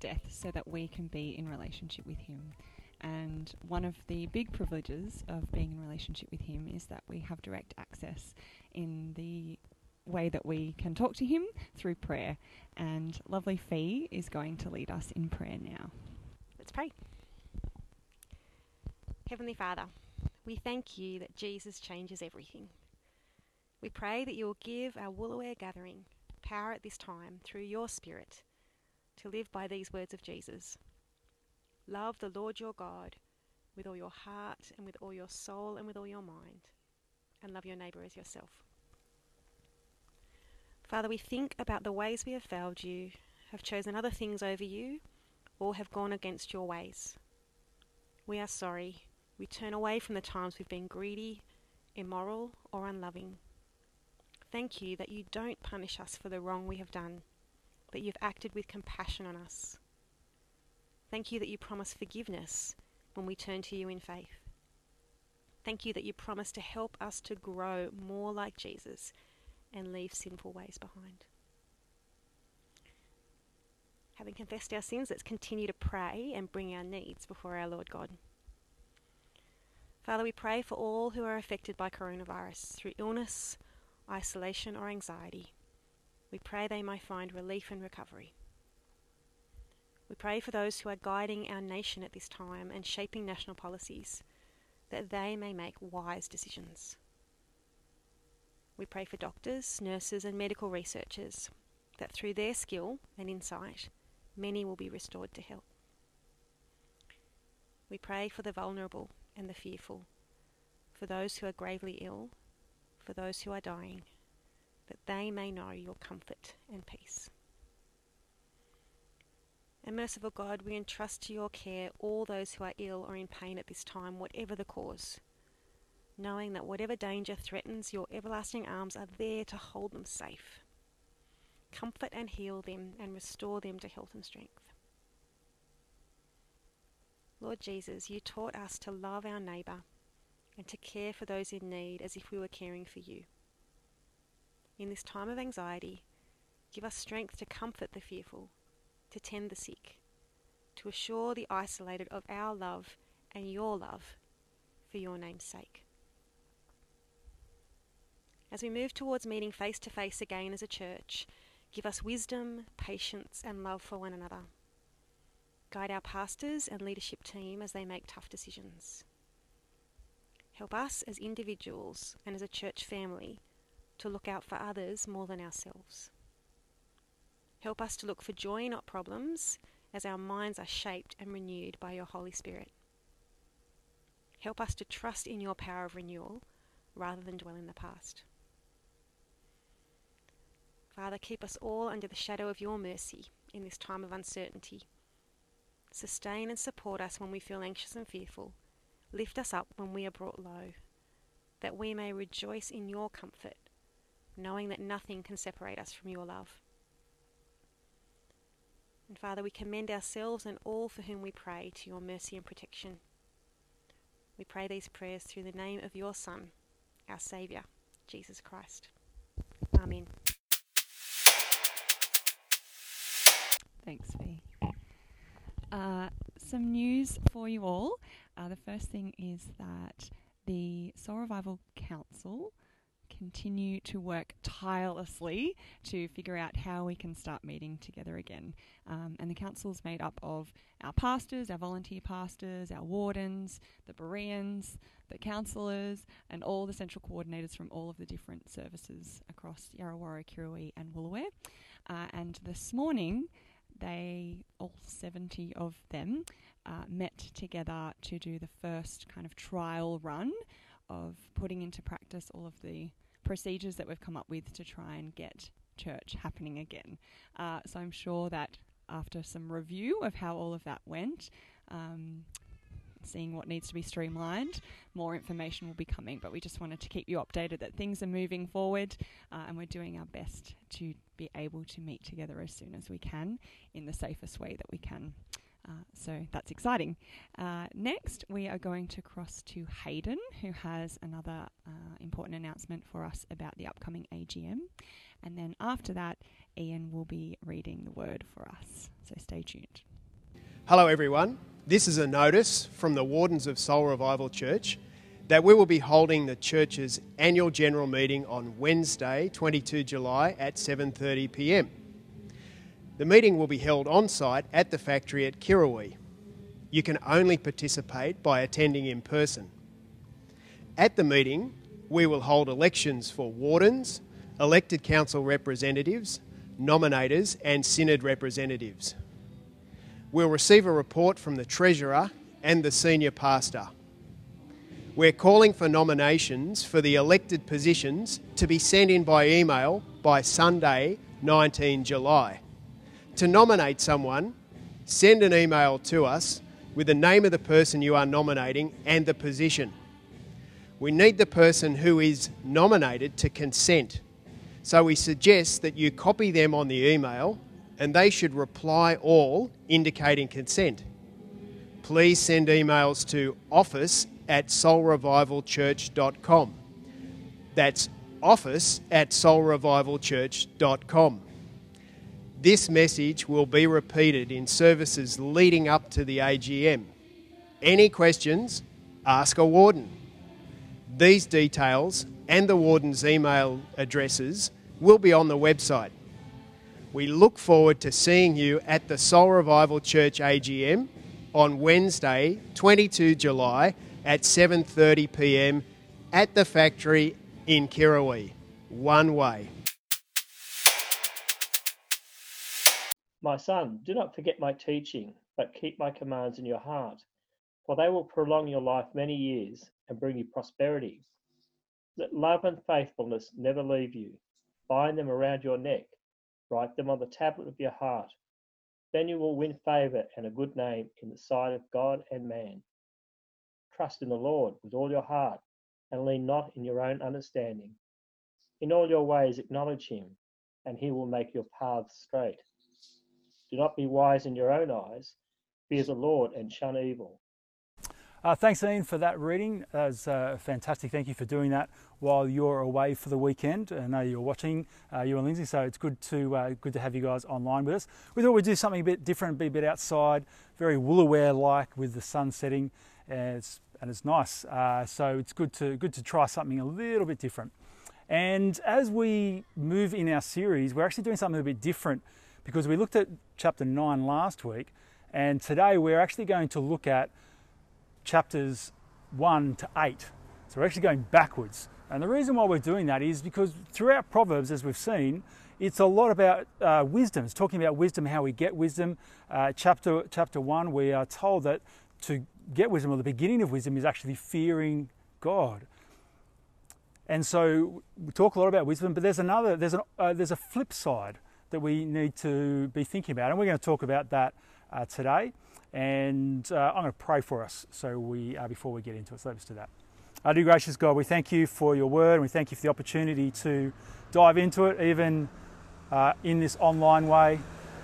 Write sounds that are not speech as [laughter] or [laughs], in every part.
death so that we can be in relationship with him. And one of the big privileges of being in relationship with him is that we have direct access in the way that we can talk to him through prayer. And lovely Fee is going to lead us in prayer now. Let's pray. Heavenly Father, we thank you that Jesus changes everything. We pray that you will give our Woolooware gathering power at this time through your Spirit to live by these words of Jesus. Love the Lord your God with all your heart and with all your soul and with all your mind, and love your neighbour as yourself. Father, we think about the ways we have failed you, have chosen other things over you, or have gone against your ways. We are sorry. We turn away from the times we've been greedy, immoral, or unloving. Thank you that you don't punish us for the wrong we have done, but you've acted with compassion on us. Thank you that you promise forgiveness when we turn to you in faith. Thank you that you promise to help us to grow more like Jesus and leave sinful ways behind. Having confessed our sins, let's continue to pray and bring our needs before our Lord God. Father, we pray for all who are affected by coronavirus through illness, isolation, or anxiety. We pray they may find relief and recovery. We pray for those who are guiding our nation at this time and shaping national policies, that they may make wise decisions. We pray for doctors, nurses, and medical researchers, that through their skill and insight, many will be restored to health. We pray for the vulnerable and the fearful, for those who are gravely ill, for those who are dying, that they may know your comfort and peace. And merciful God, we entrust to your care all those who are ill or in pain at this time, whatever the cause, knowing that whatever danger threatens, your everlasting arms are there to hold them safe. Comfort and heal them and restore them to health and strength. Lord Jesus, you taught us to love our neighbour and to care for those in need as if we were caring for you. In this time of anxiety, give us strength to comfort the fearful, to tend the sick, to assure the isolated of our love and your love for your name's sake. As we move towards meeting face to face again as a church, give us wisdom, patience, and love for one another. Guide our pastors and leadership team as they make tough decisions. Help us as individuals and as a church family to look out for others more than ourselves. Help us to look for joy, not problems, as our minds are shaped and renewed by your Holy Spirit. Help us to trust in your power of renewal rather than dwell in the past. Father, keep us all under the shadow of your mercy in this time of uncertainty. Sustain and support us when we feel anxious and fearful. Lift us up when we are brought low, that we may rejoice in your comfort, knowing that nothing can separate us from your love. And Father, we commend ourselves and all for whom we pray to your mercy and protection. We pray these prayers through the name of your Son, our Saviour, Jesus Christ. Amen. Thanks, Fee. Uh, some news for you all. Uh, the first thing is that the Soul Revival Council continue to work tirelessly to figure out how we can start meeting together again. Um, and the council is made up of our pastors, our volunteer pastors, our wardens, the Bereans, the counsellors, and all the central coordinators from all of the different services across Yarrawarrah, Kirrawee, and Woolooware. Uh, and this morning, they, all 70 of them, uh, met together to do the first kind of trial run of putting into practice all of the procedures that we've come up with to try and get church happening again. Uh, so I'm sure that after some review of how all of that went, um, seeing what needs to be streamlined, more information will be coming. But we just wanted to keep you updated that things are moving forward uh, and we're doing our best to be able to meet together as soon as we can in the safest way that we can. Uh, so that's exciting. Uh, next, we are going to cross to Hayden, who has another uh, important announcement for us about the upcoming AGM. And then after that, Ian will be reading the word for us. So stay tuned. Hello, everyone. This is a notice from the Wardens of Soul Revival Church that we will be holding the church's annual general meeting on Wednesday, 22 July at 7:30 p.m. The meeting will be held on site at the factory at Kirrawee. You can only participate by attending in person. At the meeting, we will hold elections for wardens, elected council representatives, nominators, and synod representatives. We'll receive a report from the treasurer and the senior pastor. We're calling for nominations for the elected positions to be sent in by email by Sunday, 19 July. To nominate someone, send an email to us with the name of the person you are nominating and the position. We need the person who is nominated to consent. So we suggest that you copy them on the email and they should reply all indicating consent. Please send emails to office at soulrevivalchurch.com. That's office at soulrevivalchurch.com. This message will be repeated in services leading up to the AGM. Any questions? Ask a warden. These details and the warden's email addresses will be on the website. We look forward to seeing you at the Soul Revival Church AGM on Wednesday, 22 July at 7:30 p.m. at the factory in Kirrawee. One way. My son, do not forget my teaching, but keep my commands in your heart, for they will prolong your life many years and bring you prosperity. Let love and faithfulness never leave you. Bind them around your neck, write them on the tablet of your heart. Then you will win favor and a good name in the sight of God and man. Trust in the Lord with all your heart and lean not in your own understanding. In all your ways acknowledge him, and he will make your paths straight. Do not be wise in your own eyes. Fear the Lord and shun evil. Uh, thanks, Ian, for that reading. That was uh, fantastic. Thank you for doing that while you're away for the weekend. I know you're watching, uh, you and Lindsay, so it's good to uh, good to have you guys online with us. We thought we'd do something a bit different, be a bit outside, very Woolooware-like with the sun setting, and it's, and it's nice. Uh, so it's good to good to try something a little bit different. And as we move in our series, we're actually doing something a bit different because we looked at chapter 9 last week, and today we're actually going to look at chapters 1 to 8. So we're actually going backwards. And the reason why we're doing that is because throughout Proverbs, as we've seen, it's a lot about uh, wisdom. It's talking about wisdom, how we get wisdom. Uh, chapter, chapter 1, we are told that to get wisdom, or the beginning of wisdom, is actually fearing God. And so we talk a lot about wisdom, but there's another, there's, an, uh, there's a flip side that we need to be thinking about. And we're going to talk about that uh, today. And uh, I'm going to pray for us so we, uh, before we get into it. So let's do that. Our dear gracious God, we thank you for your word and we thank you for the opportunity to dive into it, even uh, in this online way,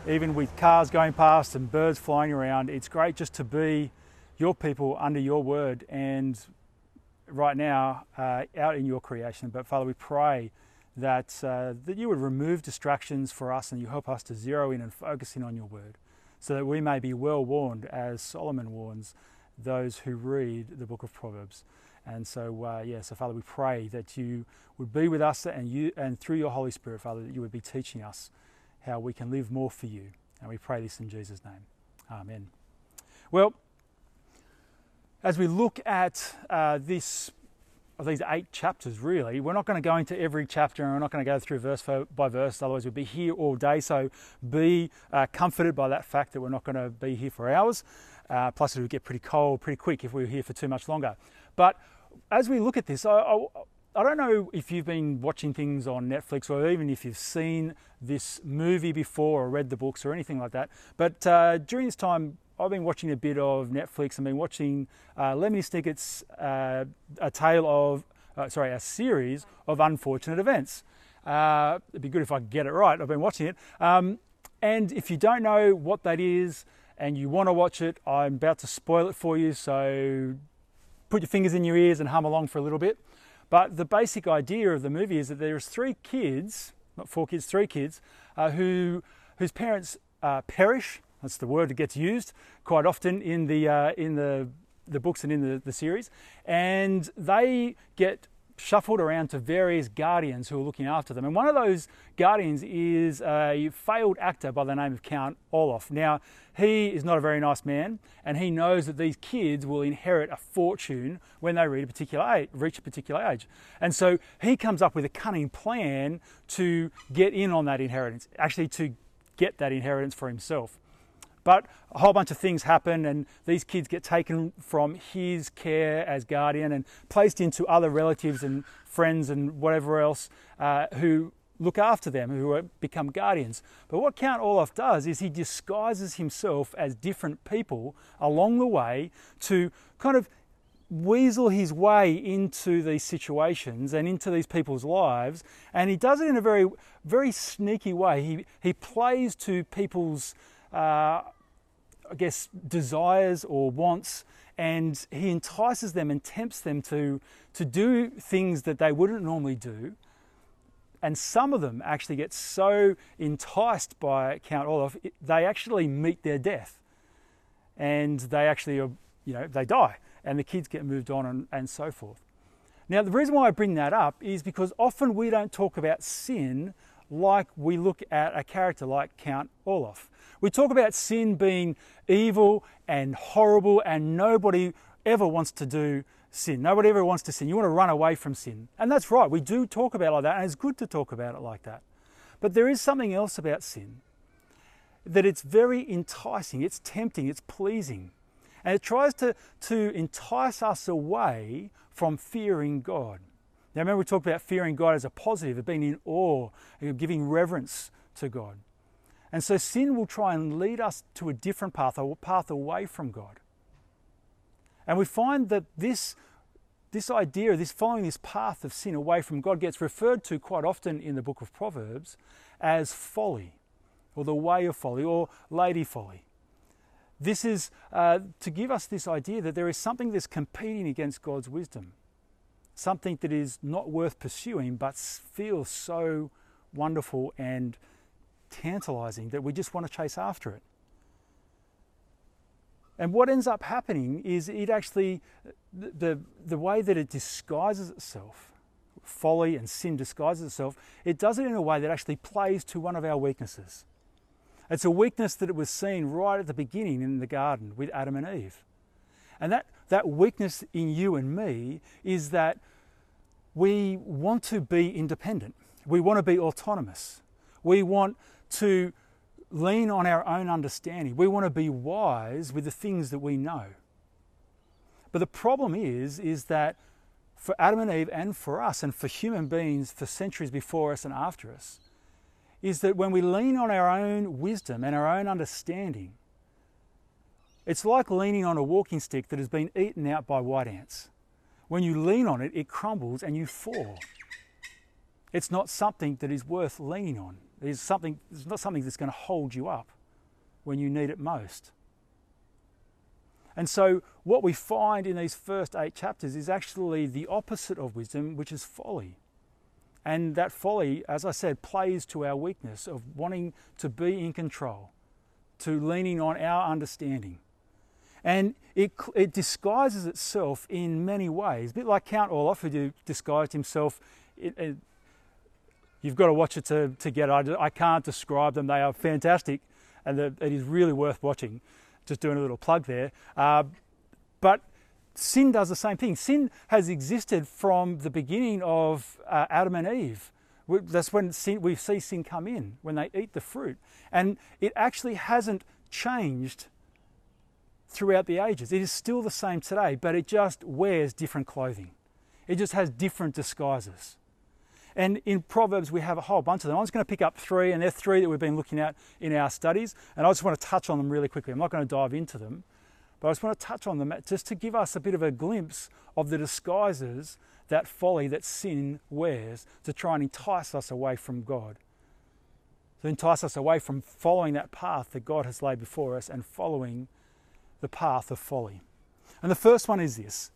even with cars going past and birds flying around. It's great just to be your people under your word and right now uh, out in your creation. But Father, we pray that, uh, that you would remove distractions for us and you help us to zero in and focus in on your word so that we may be well warned, as Solomon warns those who read the book of Proverbs. And so, uh, yeah, so Father, we pray that you would be with us and you, and through your Holy Spirit, Father, that you would be teaching us how we can live more for you. And we pray this in Jesus' name. Amen. Well, as we look at uh, this of these eight chapters, really. We're not going to go into every chapter and we're not going to go through verse by verse, otherwise, we'd be here all day. So be uh, comforted by that fact that we're not going to be here for hours. Uh, plus, it would get pretty cold pretty quick if we were here for too much longer. But as we look at this, I, I, I don't know if you've been watching things on Netflix or even if you've seen this movie before or read the books or anything like that. But uh, during this time, I've been watching a bit of Netflix. I've been watching uh, Lemony Snicket's uh, A Tale of, uh, sorry, a series of unfortunate events. Uh, it'd be good if I could get it right. I've been watching it. Um, and if you don't know what that is and you want to watch it, I'm about to spoil it for you. So put your fingers in your ears and hum along for a little bit. But the basic idea of the movie is that there's three kids not four kids, three kids, uh, who, whose parents uh, perish. That's the word that gets used quite often in the, uh, in the, the books and in the, the series. And they get shuffled around to various guardians who are looking after them. And one of those guardians is a failed actor by the name of Count Olaf. Now, he is not a very nice man, and he knows that these kids will inherit a fortune when they reach a particular age, reach a particular age. And so he comes up with a cunning plan to get in on that inheritance, actually to get that inheritance for himself. But a whole bunch of things happen, and these kids get taken from his care as guardian and placed into other relatives and friends and whatever else uh, who look after them, who become guardians. But what Count Olaf does is he disguises himself as different people along the way to kind of weasel his way into these situations and into these people's lives. And he does it in a very, very sneaky way. He, he plays to people's uh, I guess, desires or wants, and he entices them and tempts them to, to do things that they wouldn't normally do. And some of them actually get so enticed by Count Olaf, they actually meet their death. And they actually, are, you know, they die. And the kids get moved on and, and so forth. Now, the reason why I bring that up is because often we don't talk about sin like we look at a character like Count Olaf. We talk about sin being evil and horrible, and nobody ever wants to do sin. Nobody ever wants to sin. You want to run away from sin. And that's right, we do talk about it like that, and it's good to talk about it like that. But there is something else about sin that it's very enticing, it's tempting, it's pleasing. And it tries to, to entice us away from fearing God. Now, remember, we talked about fearing God as a positive, of being in awe, of giving reverence to God. And so sin will try and lead us to a different path, a path away from God. And we find that this, this idea, this following this path of sin away from God, gets referred to quite often in the book of Proverbs as folly, or the way of folly, or lady folly. This is uh, to give us this idea that there is something that's competing against God's wisdom, something that is not worth pursuing but feels so wonderful and tantalizing that we just want to chase after it. And what ends up happening is it actually, the, the way that it disguises itself, folly and sin disguises itself, it does it in a way that actually plays to one of our weaknesses. It's a weakness that it was seen right at the beginning in the garden with Adam and Eve. And that, that weakness in you and me is that we want to be independent. We want to be autonomous. We want to lean on our own understanding. We want to be wise with the things that we know. But the problem is, is that for Adam and Eve and for us and for human beings for centuries before us and after us, is that when we lean on our own wisdom and our own understanding, it's like leaning on a walking stick that has been eaten out by white ants. When you lean on it, it crumbles and you fall. It's not something that is worth leaning on. It's, something, it's not something that's going to hold you up when you need it most. And so, what we find in these first eight chapters is actually the opposite of wisdom, which is folly. And that folly, as I said, plays to our weakness of wanting to be in control, to leaning on our understanding. And it, it disguises itself in many ways, a bit like Count Olaf, who disguised himself You've got to watch it to, to get it. I, I can't describe them. They are fantastic and the, it is really worth watching. Just doing a little plug there. Uh, but sin does the same thing. Sin has existed from the beginning of uh, Adam and Eve. That's when sin, we see sin come in, when they eat the fruit. And it actually hasn't changed throughout the ages. It is still the same today, but it just wears different clothing. It just has different disguises. And in Proverbs, we have a whole bunch of them. I'm just going to pick up three, and they're three that we've been looking at in our studies. And I just want to touch on them really quickly. I'm not going to dive into them, but I just want to touch on them just to give us a bit of a glimpse of the disguises that folly, that sin wears to try and entice us away from God. To entice us away from following that path that God has laid before us and following the path of folly. And the first one is this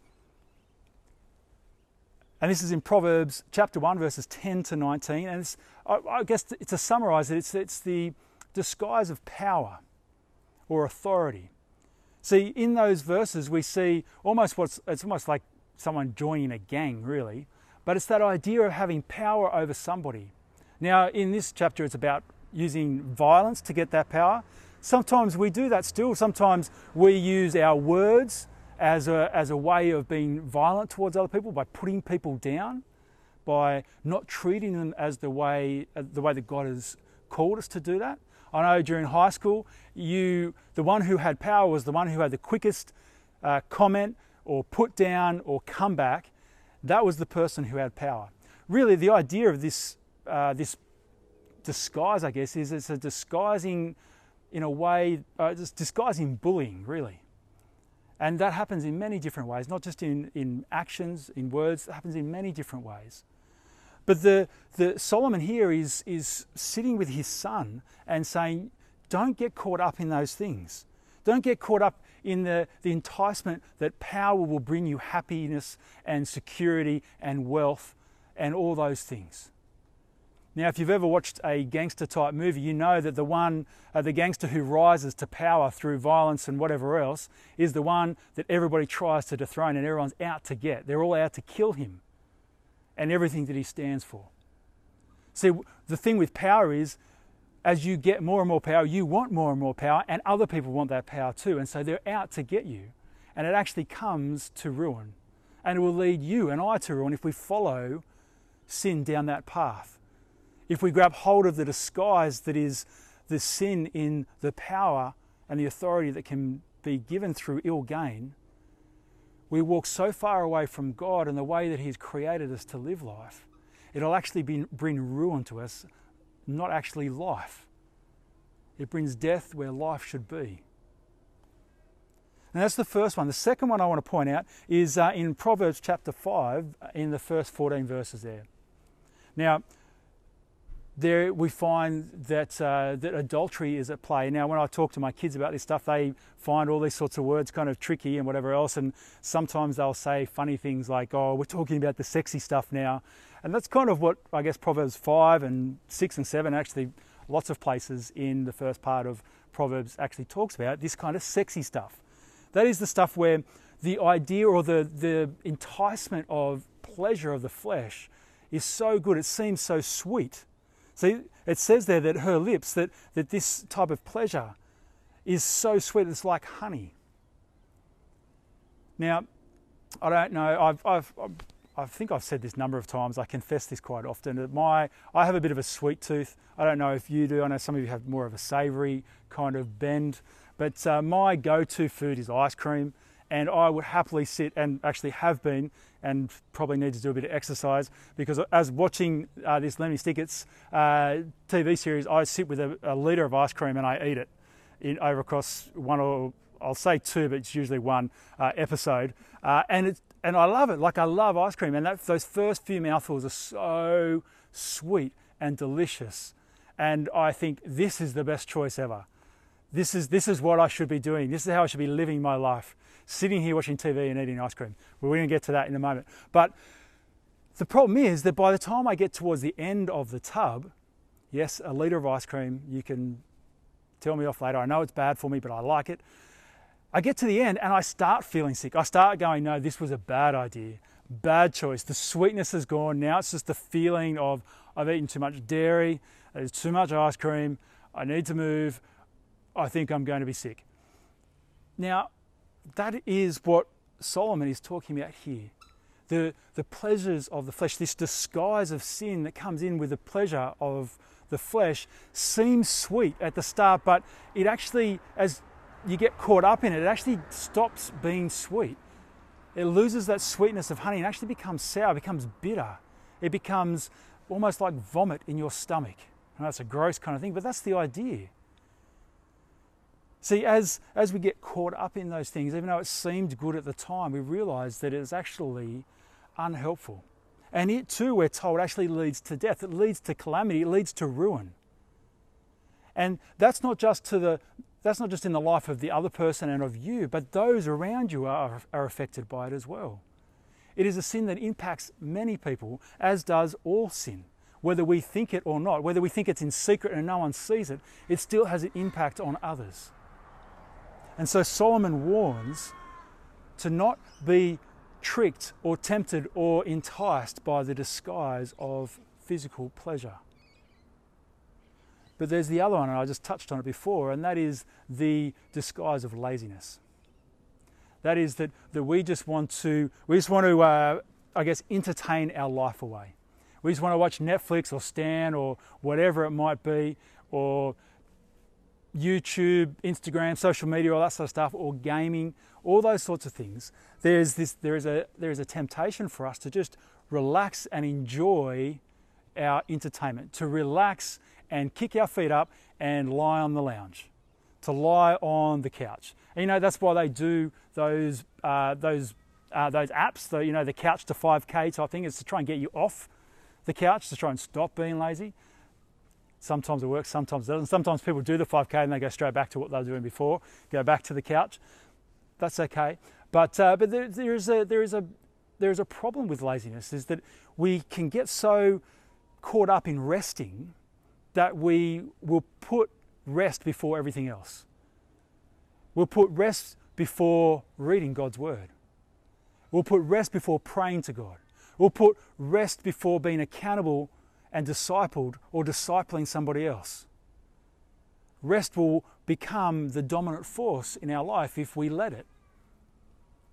And this is in Proverbs chapter 1, verses 10 to 19. And I, I guess to summarize it, it's, it's the disguise of power or authority. See, in those verses, we see almost what's it's almost like someone joining a gang, really, but it's that idea of having power over somebody. Now, in this chapter, it's about using violence to get that power. Sometimes we do that still. Sometimes we use our words as a, as a way of being violent towards other people by putting people down, by not treating them as the way, uh, the way that God has called us to do that. I know during high school, you, the one who had power was the one who had the quickest uh, comment or put down or comeback. That was the person who had power. Really, the idea of this, uh, this disguise, I guess, is it's a disguising in a way, uh, disguising bullying, really. And that happens in many different ways, not just in, in actions, in words, it happens in many different ways. But the, the Solomon here is, is sitting with his son and saying, don't get caught up in those things. Don't get caught up in the, the enticement that power will bring you happiness and security and wealth and all those things. Now, if you've ever watched a gangster type movie, you know that the one, uh, the gangster who rises to power through violence and whatever else, is the one that everybody tries to dethrone and everyone's out to get. They're all out to kill him and everything that he stands for. See, the thing with power is, as you get more and more power, you want more and more power, and other people want that power too. And so they're out to get you. And it actually comes to ruin. And it will lead you and I to ruin if we follow sin down that path if we grab hold of the disguise that is the sin in the power and the authority that can be given through ill gain, we walk so far away from God and the way that He's created us to live life, it'll actually be, bring ruin to us, not actually life. It brings death where life should be. And that's the first one. The second one I want to point out is uh, in Proverbs chapter 5, in the first 14 verses there. Now, there we find that uh, that adultery is at play. Now, when I talk to my kids about this stuff, they find all these sorts of words kind of tricky and whatever else, and sometimes they'll say funny things like, "Oh, we're talking about the sexy stuff now," and that's kind of what I guess Proverbs five and six and seven actually lots of places in the first part of Proverbs actually talks about this kind of sexy stuff. That is the stuff where the idea or the the enticement of pleasure of the flesh is so good, it seems so sweet See, it says there that her lips, that, that this type of pleasure is so sweet, it's like honey. Now, I don't know, I've, I've, I think I've said this number of times, I confess this quite often. My, I have a bit of a sweet tooth. I don't know if you do, I know some of you have more of a savoury kind of bend, but uh, my go to food is ice cream and I would happily sit and actually have been and probably need to do a bit of exercise because as watching uh, this Lemony Snicket's uh, TV series, I sit with a, a, litre of ice cream and I eat it in, over across one or I'll say two, but it's usually one uh, episode, uh, and it's and I love it. Like I love ice cream, and that, those first few mouthfuls are so sweet and delicious, and I think this is the best choice ever. This is this is what I should be doing. This is how I should be living my life sitting here watching TV and eating ice cream. We're going to get to that in a moment. But the problem is that by the time I get towards the end of the tub, yes, a litre of ice cream, you can tell me off later. I know it's bad for me, but I like it. I get to the end and I start feeling sick. I start going, no, this was a bad idea, bad choice. The sweetness is gone. Now it's just the feeling of I've eaten too much dairy, there's too much ice cream, I need to move, I think I'm going to be sick. Now, that is what Solomon is talking about here. The, the pleasures of the flesh, this disguise of sin that comes in with the pleasure of the flesh, seems sweet at the start, but it actually, as you get caught up in it, it actually stops being sweet. It loses that sweetness of honey and actually becomes sour, becomes bitter. It becomes almost like vomit in your stomach. That's a gross kind of thing, but that's the idea. See, as, as we get caught up in those things, even though it seemed good at the time, we realize that it is actually unhelpful. And it too, we're told, actually leads to death. It leads to calamity. It leads to ruin. And that's not just to the that's not just in the life of the other person and of you, but those around you are, are affected by it as well. It is a sin that impacts many people, as does all sin. Whether we think it or not, whether we think it's in secret and no one sees it, it still has an impact on others. And so Solomon warns to not be tricked or tempted or enticed by the disguise of physical pleasure. But there's the other one, and I just touched on it before, and that is the disguise of laziness. That is that, that we just want to, we just want to, uh, I guess, entertain our life away. We just want to watch Netflix or Stan or whatever it might be, or YouTube, Instagram, social media, all that sort of stuff, or gaming, all those sorts of things. There's this, there is a, there is a temptation for us to just relax and enjoy our entertainment, to relax and kick our feet up and lie on the lounge, to lie on the couch. And, you know, that's why they do those, uh, those, uh, those apps, the, you know, the couch to 5K type thing, is to try and get you off the couch, to try and stop being lazy. Sometimes it works, sometimes it doesn't. Sometimes people do the 5K and they go straight back to what they were doing before, go back to the couch. That's okay. But, uh, but there, there, is a, there, is a, there is a problem with laziness, is that we can get so caught up in resting that we will put rest before everything else. We'll put rest before reading God's Word. We'll put rest before praying to God. We'll put rest before being accountable and discipled or discipling somebody else. Rest will become the dominant force in our life if we let it.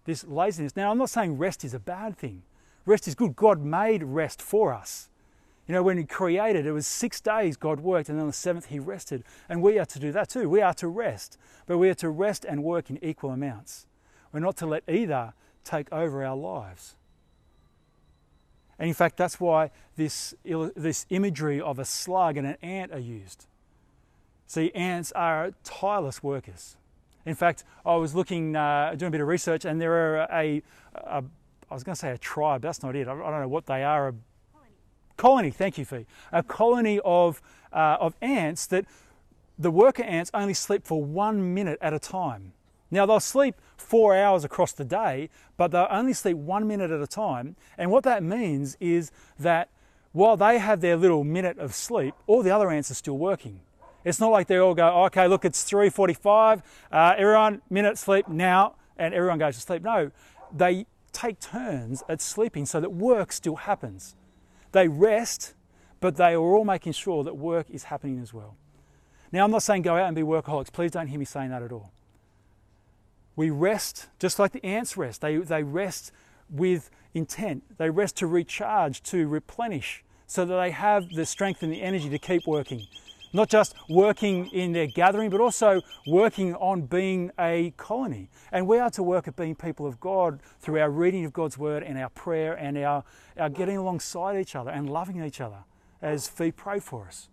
This laziness. Now, I'm not saying rest is a bad thing. Rest is good. God made rest for us. You know, when He created, it was six days God worked, and on the seventh He rested. And we are to do that too. We are to rest, but we are to rest and work in equal amounts. We're not to let either take over our lives. And in fact, that's why this, this imagery of a slug and an ant are used. See, ants are tireless workers. In fact, I was looking, uh, doing a bit of research, and there are a, I was going to say a tribe, that's not it. I don't know what they are, a colony, thank you, Fee. A colony of, uh, of ants that the worker ants only sleep for one minute at a time. Now, they'll sleep four hours across the day, but they'll only sleep one minute at a time. And what that means is that while they have their little minute of sleep, all the other ants are still working. It's not like they all go, okay, look, it's 3.45, uh, everyone, minute sleep now, and everyone goes to sleep. No, they take turns at sleeping so that work still happens. They rest, but they are all making sure that work is happening as well. Now, I'm not saying go out and be workaholics. Please don't hear me saying that at all. We rest just like the ants rest. They, they rest with intent, they rest to recharge, to replenish, so that they have the strength and the energy to keep working not just working in their gathering, but also working on being a colony. And we are to work at being people of God through our reading of God's word and our prayer and our, our getting alongside each other and loving each other as Fee pray for us.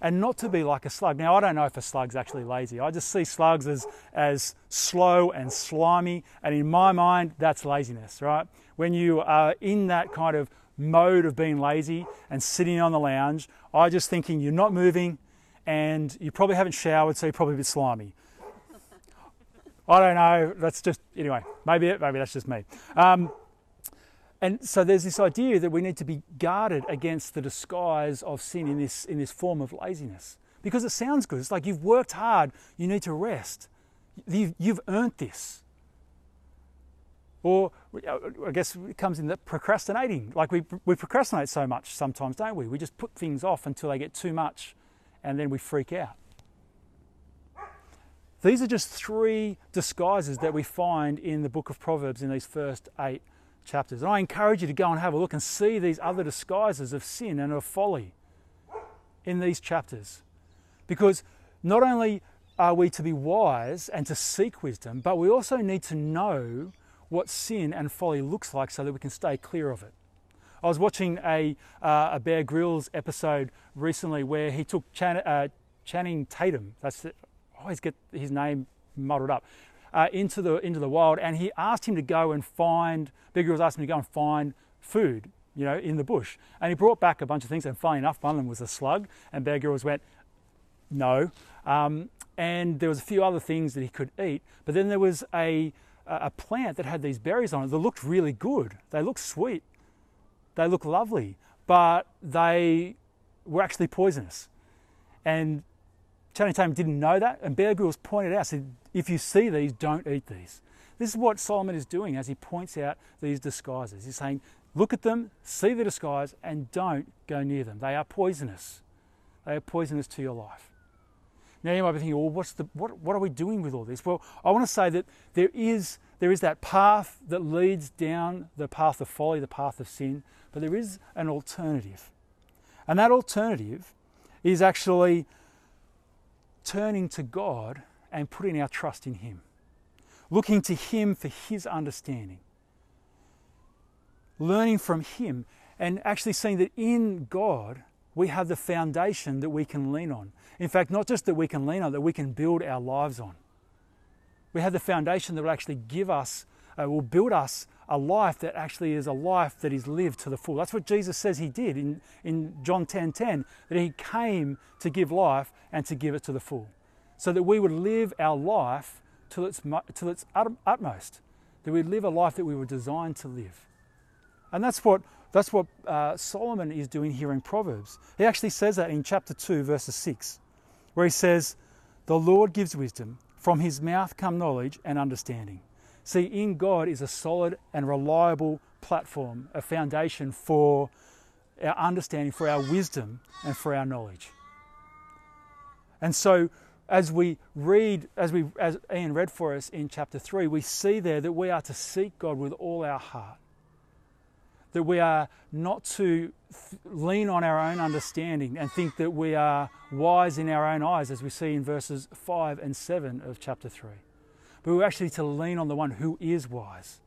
And not to be like a slug. Now, I don't know if a slug's actually lazy. I just see slugs as, as slow and slimy. And in my mind, that's laziness, right? When you are in that kind of mode of being lazy and sitting on the lounge. I just thinking you're not moving and you probably haven't showered, so you're probably a bit slimy. [laughs] I don't know. That's just anyway. Maybe it. Maybe that's just me. Um, and so there's this idea that we need to be guarded against the disguise of sin in this in this form of laziness because it sounds good. It's like you've worked hard. You need to rest. You've, you've earned this. Or uh, I guess it comes in that procrastinating. Like we, we procrastinate so much sometimes, don't we? We just put things off until they get too much and then we freak out. These are just three disguises that we find in the book of Proverbs in these first eight chapters. And I encourage you to go and have a look and see these other disguises of sin and of folly in these chapters. Because not only are we to be wise and to seek wisdom, but we also need to know what sin and folly looks like so that we can stay clear of it. I was watching a, uh, a Bear Grylls episode recently where he took Chan, uh, Channing Tatum, that's it, I always get his name muddled up, uh, into, the, into the wild and he asked him to go and find, Bear Grylls asked him to go and find food, you know, in the bush. And he brought back a bunch of things and funny enough, one of them was a slug and Bear Grylls went, no. Um, and there was a few other things that he could eat, but then there was a a plant that had these berries on it that looked really good. They looked sweet. They looked lovely, but they were actually poisonous. And Channing Tatum didn't know that, and Bear Grylls pointed out, said, if you see these, don't eat these. This is what Solomon is doing as he points out these disguises. He's saying, look at them, see the disguise, and don't go near them. They are poisonous. They are poisonous to your life. Now you might be thinking, well, what's the, what, what are we doing with all this? Well, I want to say that there is, there is that path that leads down the path of folly, the path of sin, but there is an alternative. And that alternative is actually turning to God and putting our trust in Him, looking to Him for His understanding, learning from Him, and actually seeing that in God we have the foundation that we can lean on. In fact, not just that we can lean on, that we can build our lives on. We have the foundation that will actually give us, uh, will build us a life that actually is a life that is lived to the full. That's what Jesus says he did in, in John 10 10, that he came to give life and to give it to the full. So that we would live our life to its, to its utmost, that we live a life that we were designed to live. And that's what, that's what uh, Solomon is doing here in Proverbs. He actually says that in chapter 2, verses 6, where he says, The Lord gives wisdom, from his mouth come knowledge and understanding. See, in God is a solid and reliable platform, a foundation for our understanding, for our wisdom, and for our knowledge. And so, as we read, as we as Ian read for us in chapter three, we see there that we are to seek God with all our heart. That we are not to lean on our own understanding and think that we are wise in our own eyes, as we see in verses five and seven of chapter three but we're actually to lean on the one who is wise,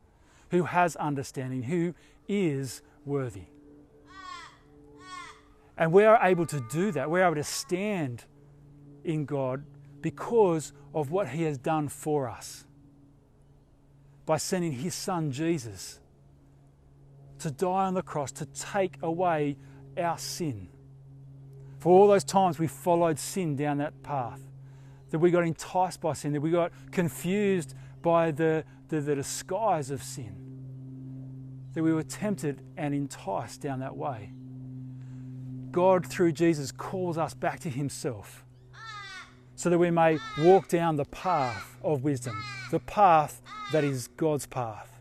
who has understanding, who is worthy. And we are able to do that. We're able to stand in God because of what He has done for us by sending His Son Jesus to die on the cross to take away our sin. For all those times we followed sin down that path that we got enticed by sin, that we got confused by the, the, the disguise of sin, that we were tempted and enticed down that way. God, through Jesus, calls us back to Himself so that we may walk down the path of wisdom, the path that is God's path.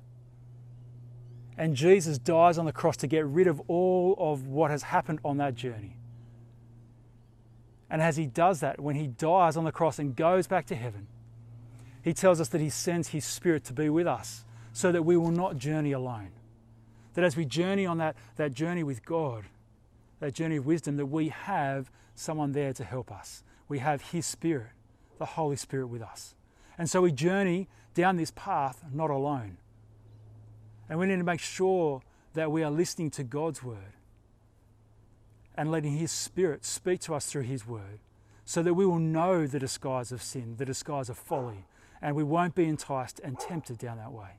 And Jesus dies on the cross to get rid of all of what has happened on that journey. And as he does that, when he dies on the cross and goes back to heaven, he tells us that he sends his spirit to be with us so that we will not journey alone. That as we journey on that, that journey with God, that journey of wisdom, that we have someone there to help us. We have his spirit, the Holy Spirit with us. And so we journey down this path not alone. And we need to make sure that we are listening to God's word and letting His Spirit speak to us through His Word so that we will know the disguise of sin, the disguise of folly, and we won't be enticed and tempted down that way.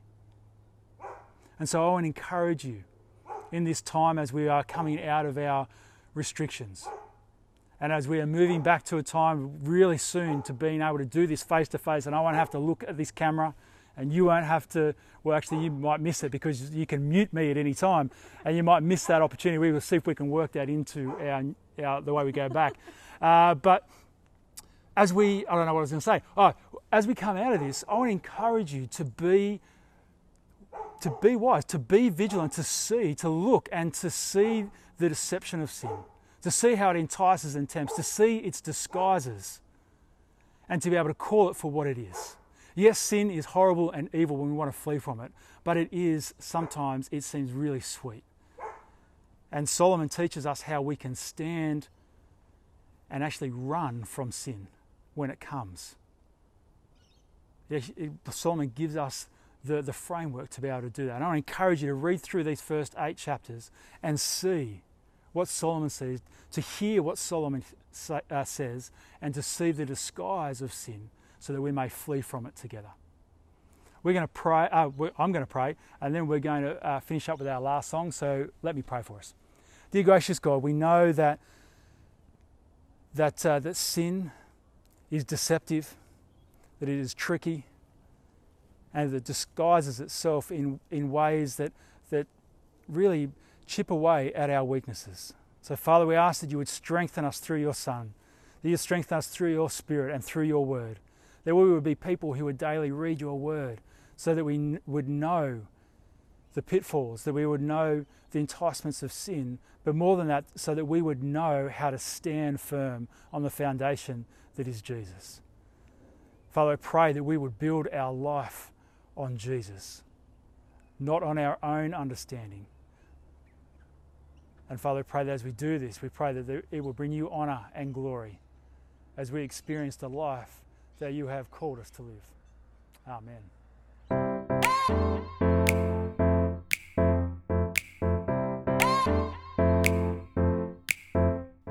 And so I want to encourage you in this time as we are coming out of our restrictions and as we are moving back to a time really soon to being able to do this face to face, and I won't have to look at this camera and you won't have to well actually you might miss it because you can mute me at any time. And you might miss that opportunity. We will see if we can work that into our, our the way we go back. [laughs] Uh, but as we i don't know what i was going to say. Oh, as we come out of this i want to encourage you to be to be wise to be vigilant to see to look and to see the deception of sin to see how it entices and tempts to see its disguises and to be able to call it for what it is Yes, sin is horrible and evil when we want to flee from it, but it is sometimes, it seems really sweet. And Solomon teaches us how we can stand and actually run from sin when it comes. Solomon gives us the, the framework to be able to do that. And I encourage you to read through these first eight chapters and see what Solomon says, to hear what Solomon say, uh, says, and to see the disguise of sin so that we may flee from it together. We're going to pray, uh, I'm going to pray, and then we're going to uh, finish up with our last song. So let me pray for us. Dear gracious God, we know that, that, uh, that sin is deceptive, that it is tricky, and that it disguises itself in, in ways that, that really chip away at our weaknesses. So, Father, we ask that you would strengthen us through your Son, that you strengthen us through your Spirit and through your Word, that we would be people who would daily read your Word so that we would know the pitfalls, that we would know the enticements of sin, but more than that, so that we would know how to stand firm on the foundation that is Jesus. Father, I pray that we would build our life on Jesus, not on our own understanding. And Father, I pray that as we do this, we pray that it will bring you honour and glory as we experience the life that you have called us to live. Amen.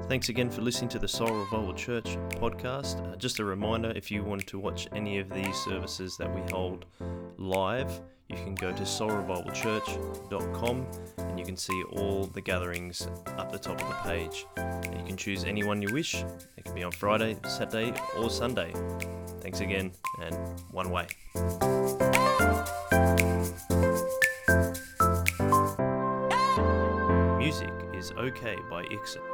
Thanks again for listening to the Soul Revival Church podcast. Uh, just a reminder if you want to watch any of these services that we hold live, you can go to soulrevivalchurch.com and you can see all the gatherings up the top of the page. And you can choose any one you wish. It can be on Friday, Saturday, or Sunday. Thanks again, and one way. Music is okay by Ixon.